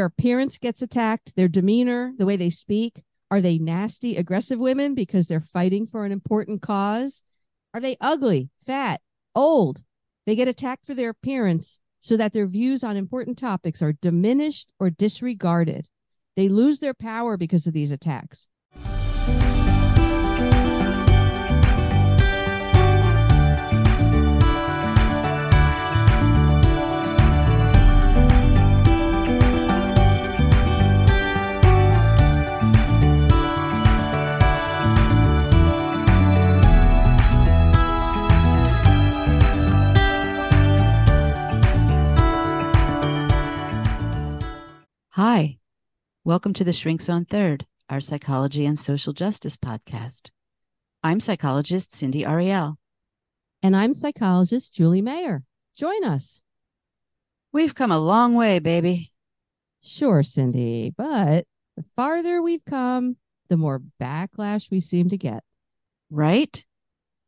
Their appearance gets attacked, their demeanor, the way they speak. Are they nasty, aggressive women because they're fighting for an important cause? Are they ugly, fat, old? They get attacked for their appearance so that their views on important topics are diminished or disregarded. They lose their power because of these attacks. Hi, welcome to the Shrinks on Third, our psychology and social justice podcast. I'm psychologist Cindy Ariel. And I'm psychologist Julie Mayer. Join us. We've come a long way, baby. Sure, Cindy, but the farther we've come, the more backlash we seem to get. Right?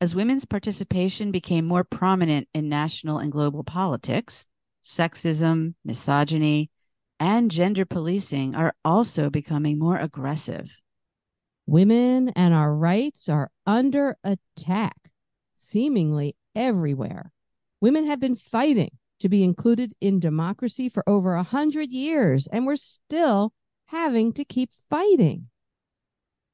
As women's participation became more prominent in national and global politics, sexism, misogyny, and gender policing are also becoming more aggressive. Women and our rights are under attack, seemingly everywhere. Women have been fighting to be included in democracy for over a hundred years, and we're still having to keep fighting.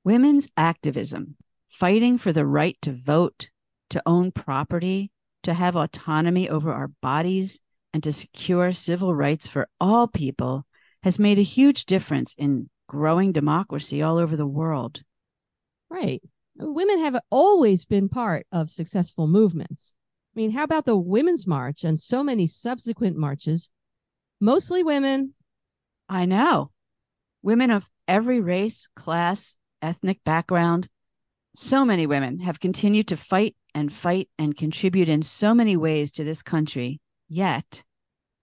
Women's activism, fighting for the right to vote, to own property, to have autonomy over our bodies, and to secure civil rights for all people has made a huge difference in growing democracy all over the world. Right. Women have always been part of successful movements. I mean, how about the Women's March and so many subsequent marches? Mostly women. I know. Women of every race, class, ethnic background. So many women have continued to fight and fight and contribute in so many ways to this country Yet,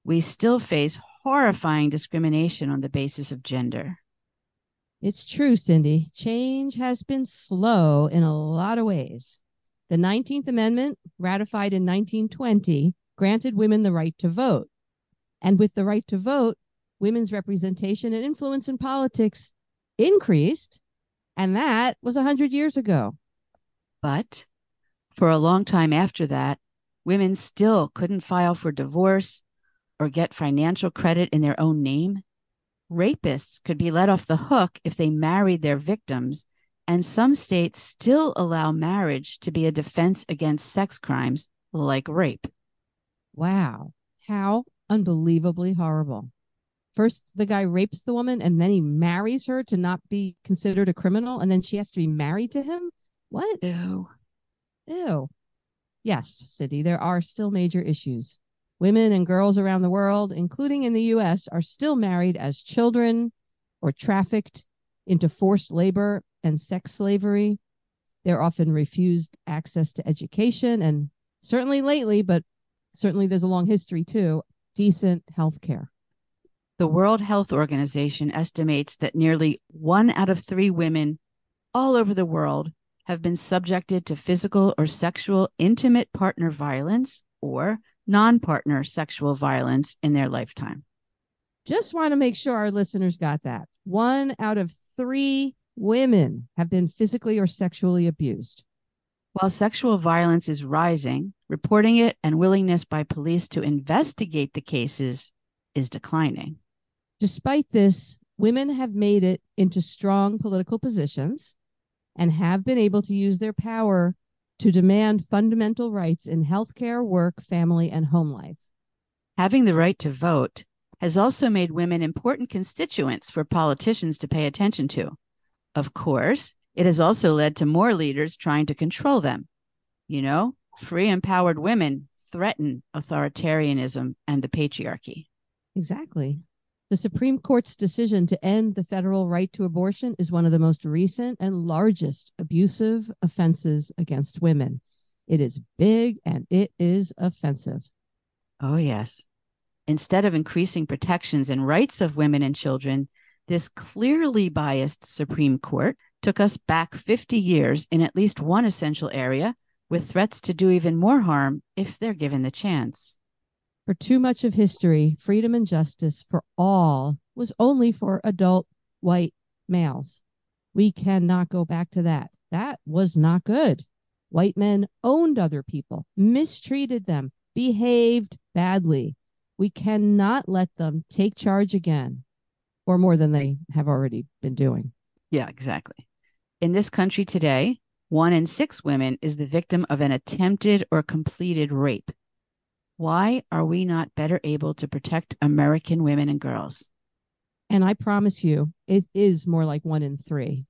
we still face horrifying discrimination on the basis of gender. It's true, Cindy. Change has been slow in a lot of ways. The 19th Amendment, ratified in 1920, granted women the right to vote. And with the right to vote, women's representation and influence in politics increased. And that was 100 years ago. But for a long time after that, women still couldn't file for divorce or get financial credit in their own name. Rapists could be let off the hook if they married their victims, and some states still allow marriage to be a defense against sex crimes like rape. Wow, how unbelievably horrible. First, the guy rapes the woman and then he marries her to not be considered a criminal, and then she has to be married to him? What? Ew. Ew. Yes, Cindy, there are still major issues. Women and girls around the world, including in the US, are still married as children or trafficked into forced labor and sex slavery. They're often refused access to education and certainly lately, but certainly there's a long history too, decent health care. The World Health Organization estimates that nearly one out of three women all over the world have been subjected to physical or sexual intimate partner violence or non partner sexual violence in their lifetime. Just want to make sure our listeners got that. One out of three women have been physically or sexually abused. While sexual violence is rising, reporting it and willingness by police to investigate the cases is declining. Despite this, women have made it into strong political positions and have been able to use their power to demand fundamental rights in healthcare, work, family, and home life. Having the right to vote has also made women important constituents for politicians to pay attention to. Of course, it has also led to more leaders trying to control them. You know, free empowered women threaten authoritarianism and the patriarchy. Exactly. The Supreme Court's decision to end the federal right to abortion is one of the most recent and largest abusive offenses against women. It is big and it is offensive. Oh, yes. Instead of increasing protections and rights of women and children, this clearly biased Supreme Court took us back 50 years in at least one essential area with threats to do even more harm if they're given the chance. For too much of history, freedom and justice for all was only for adult white males. We cannot go back to that. That was not good. White men owned other people, mistreated them, behaved badly. We cannot let them take charge again, or more than they have already been doing. Yeah, exactly. In this country today, one in six women is the victim of an attempted or completed rape. Why are we not better able to protect American women and girls? And I promise you, it is more like one in three.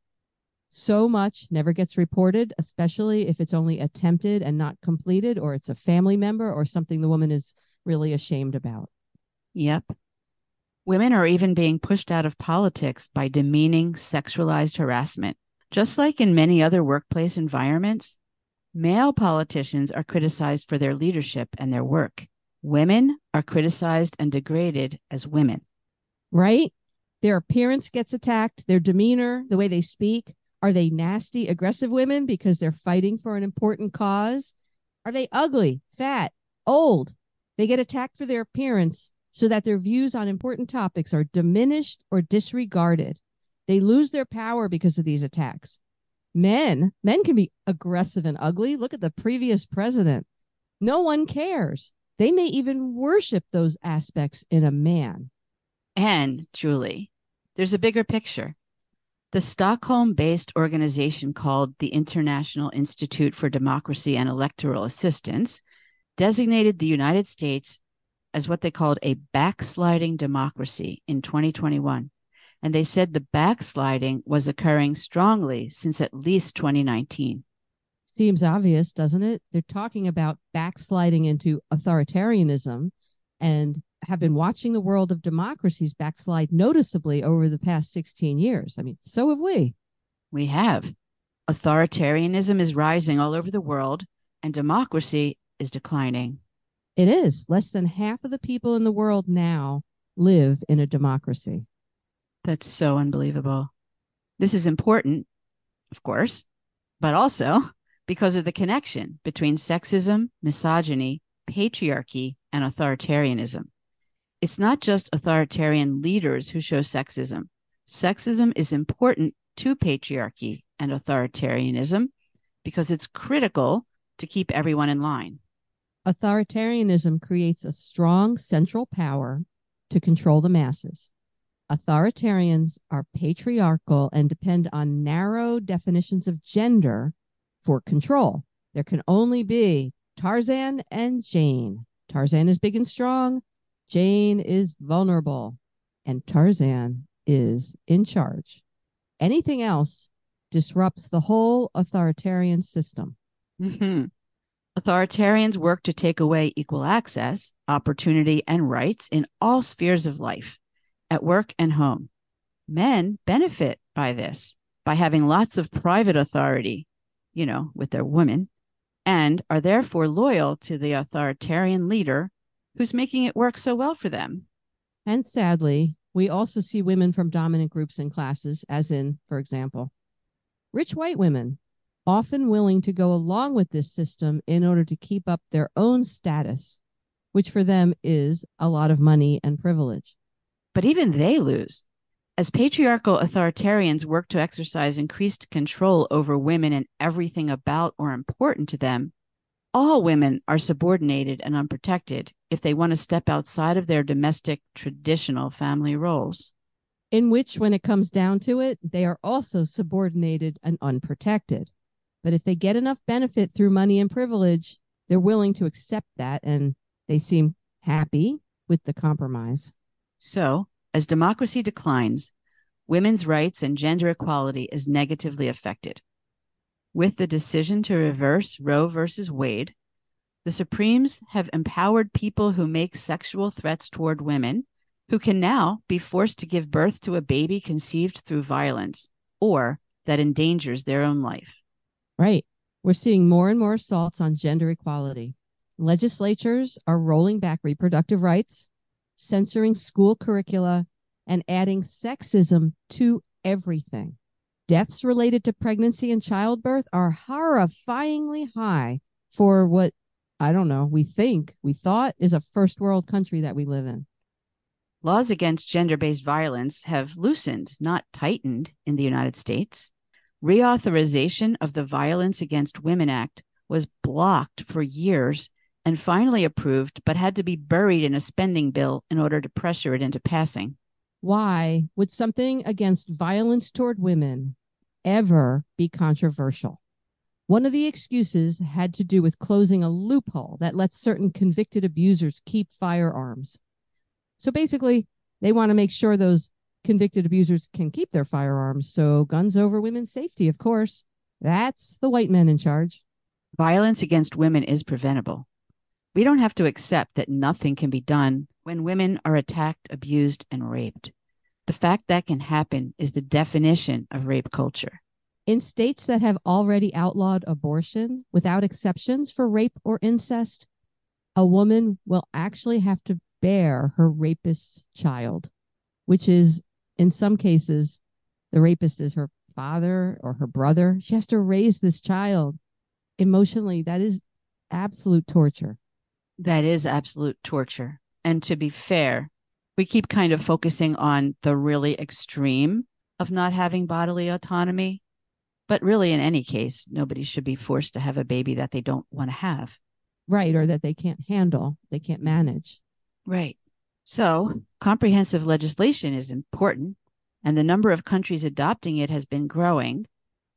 So much never gets reported, especially if it's only attempted and not completed, or it's a family member or something the woman is really ashamed about. Yep. Women are even being pushed out of politics by demeaning sexualized harassment. Just like in many other workplace environments, male politicians are criticized for their leadership and their work. Women are criticized and degraded as women. Right? Their appearance gets attacked, their demeanor, the way they speak. Are they nasty, aggressive women because they're fighting for an important cause? Are they ugly, fat, old? They get attacked for their appearance so that their views on important topics are diminished or disregarded. They lose their power because of these attacks. Men, men can be aggressive and ugly. Look at the previous president. No one cares. They may even worship those aspects in a man. And, Julie, there's a bigger picture. The Stockholm based organization called the International Institute for Democracy and Electoral Assistance designated the United States as what they called a backsliding democracy in 2021. And they said the backsliding was occurring strongly since at least 2019. Seems obvious, doesn't it? They're talking about backsliding into authoritarianism and have been watching the world of democracies backslide noticeably over the past 16 years. I mean, so have we. We have. Authoritarianism is rising all over the world, and democracy is declining. It is. Less than half of the people in the world now live in a democracy. That's so unbelievable. This is important, of course, but also because of the connection between sexism, misogyny, patriarchy, and authoritarianism. It's not just authoritarian leaders who show sexism. Sexism is important to patriarchy and authoritarianism because it's critical to keep everyone in line. Authoritarianism creates a strong central power to control the masses. Authoritarians are patriarchal and depend on narrow definitions of gender for control. There can only be Tarzan and Jane. Tarzan is big and strong. Jane is vulnerable. And Tarzan is in charge. Anything else disrupts the whole authoritarian system. Mm-hmm. Authoritarians work to take away equal access, opportunity, and rights in all spheres of life, at work and home. Men benefit by this, by having lots of private authority, you know, with their women, and are therefore loyal to the authoritarian leader who's making it work so well for them. And sadly, we also see women from dominant groups and classes, as in, for example, rich white women often willing to go along with this system in order to keep up their own status, which for them is a lot of money and privilege. But even they lose. As patriarchal authoritarians work to exercise increased control over women and everything about or important to them, all women are subordinated and unprotected if they want to step outside of their domestic traditional family roles. In which, when it comes down to it, they are also subordinated and unprotected. But if they get enough benefit through money and privilege, they're willing to accept that and they seem happy with the compromise. So, as democracy declines, women's rights and gender equality is negatively affected. With the decision to reverse Roe versus Wade, the Supremes have empowered people who make sexual threats toward women who can now be forced to give birth to a baby conceived through violence or that endangers their own life. Right. We're seeing more and more assaults on gender equality. Legislatures are rolling back reproductive rights, censoring school curricula, and adding sexism to everything. Deaths related to pregnancy and childbirth are horrifyingly high for what, I don't know, we think, we thought is a first world country that we live in. Laws against gender based violence have loosened, not tightened, in the United States. Reauthorization of the Violence Against Women Act was blocked for years and finally approved, but had to be buried in a spending bill in order to pressure it into passing. Why would something against violence toward women ever be controversial? One of the excuses had to do with closing a loophole that lets certain convicted abusers keep firearms. So basically, they want to make sure those convicted abusers can keep their firearms. So guns over women's safety, of course. That's the white men in charge. Violence against women is preventable. We don't have to accept that nothing can be done when women are attacked, abused, and raped. The fact that can happen is the definition of rape culture. In states that have already outlawed abortion without exceptions for rape or incest, a woman will actually have to bear her rapist's child, which is in some cases, the rapist is her father or her brother. She has to raise this child emotionally. That is absolute torture. That is absolute torture. And to be fair, we keep kind of focusing on the really extreme of not having bodily autonomy. But really, in any case, nobody should be forced to have a baby that they don't want to have. Right. Or that they can't handle, they can't manage. Right. So, comprehensive legislation is important, and the number of countries adopting it has been growing,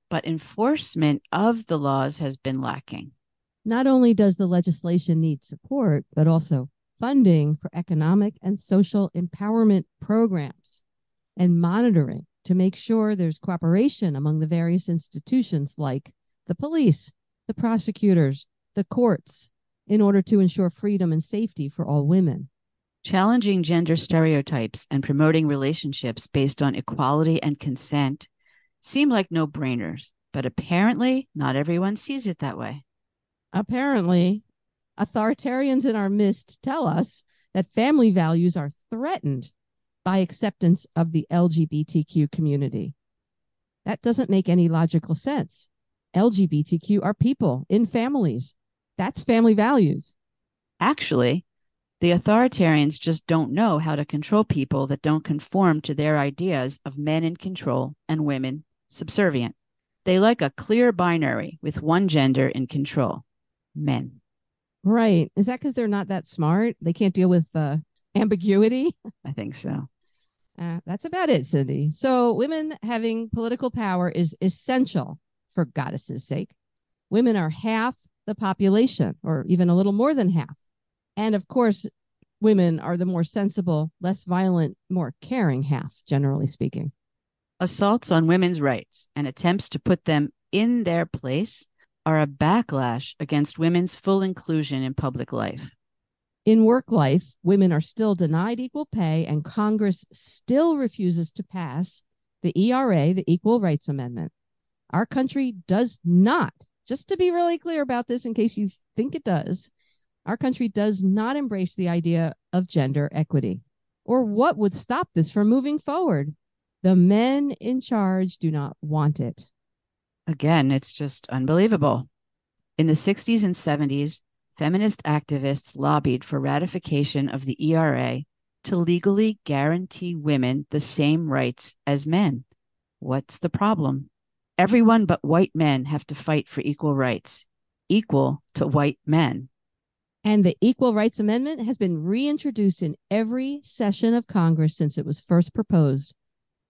but enforcement of the laws has been lacking. Not only does the legislation need support, but also funding for economic and social empowerment programs and monitoring to make sure there's cooperation among the various institutions like the police, the prosecutors, the courts, in order to ensure freedom and safety for all women. Challenging gender stereotypes and promoting relationships based on equality and consent seem like no brainers, but apparently not everyone sees it that way. Apparently, authoritarians in our midst tell us that family values are threatened by acceptance of the LGBTQ community. That doesn't make any logical sense. LGBTQ are people in families. That's family values. Actually, the authoritarians just don't know how to control people that don't conform to their ideas of men in control and women subservient. They like a clear binary with one gender in control men. Right. Is that because they're not that smart? They can't deal with uh, ambiguity? I think so. Uh, that's about it, Cindy. So, women having political power is essential for goddesses' sake. Women are half the population, or even a little more than half. And of course, women are the more sensible, less violent, more caring half, generally speaking. Assaults on women's rights and attempts to put them in their place are a backlash against women's full inclusion in public life. In work life, women are still denied equal pay, and Congress still refuses to pass the ERA, the Equal Rights Amendment. Our country does not, just to be really clear about this in case you think it does, our country does not embrace the idea of gender equity. Or what would stop this from moving forward? The men in charge do not want it. Again, it's just unbelievable. In the 60s and 70s, feminist activists lobbied for ratification of the ERA to legally guarantee women the same rights as men. What's the problem? Everyone but white men have to fight for equal rights, equal to white men. And the Equal Rights Amendment has been reintroduced in every session of Congress since it was first proposed,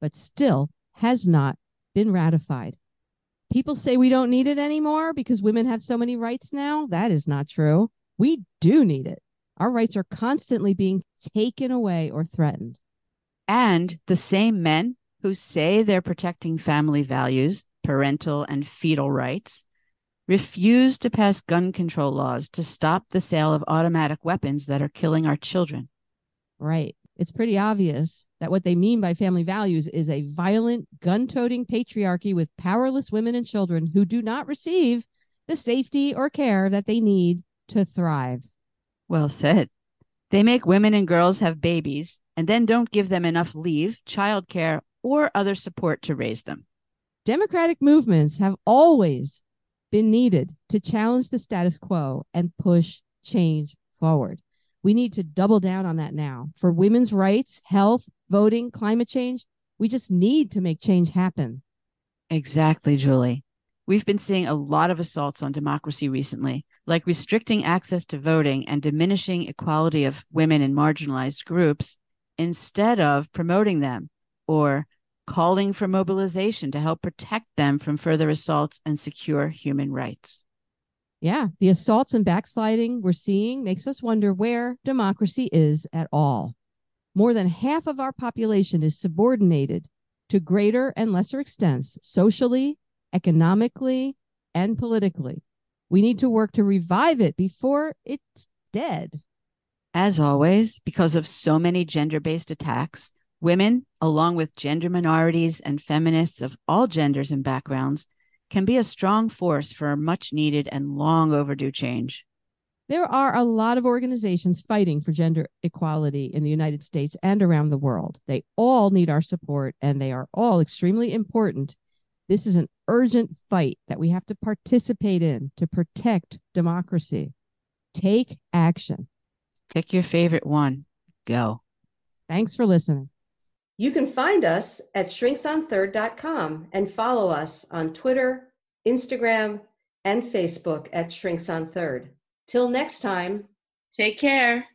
but still has not been ratified. People say we don't need it anymore because women have so many rights now. That is not true. We do need it. Our rights are constantly being taken away or threatened. And the same men who say they're protecting family values, parental and fetal rights, refuse to pass gun control laws to stop the sale of automatic weapons that are killing our children. Right. It's pretty obvious that what they mean by family values is a violent, gun toting patriarchy with powerless women and children who do not receive the safety or care that they need to thrive. Well said. They make women and girls have babies and then don't give them enough leave, childcare, or other support to raise them. Democratic movements have always been needed to challenge the status quo and push change forward. We need to double down on that now. For women's rights, health, voting, climate change, we just need to make change happen. Exactly, Julie. We've been seeing a lot of assaults on democracy recently, like restricting access to voting and diminishing equality of women and marginalized groups instead of promoting them or calling for mobilization to help protect them from further assaults and secure human rights. Yeah, the assaults and backsliding we're seeing makes us wonder where democracy is at all. More than half of our population is subordinated to greater and lesser extents socially, economically, and politically. We need to work to revive it before it's dead. As always, because of so many gender based attacks, women, along with gender minorities and feminists of all genders and backgrounds, can be a strong force for a much needed and long overdue change. There are a lot of organizations fighting for gender equality in the United States and around the world. They all need our support and they are all extremely important. This is an urgent fight that we have to participate in to protect democracy. Take action. Pick your favorite one. Go. Thanks for listening. You can find us at shrinksonthird.com and follow us on Twitter, Instagram, and Facebook at Shrinks on Third. Till next time. Take care.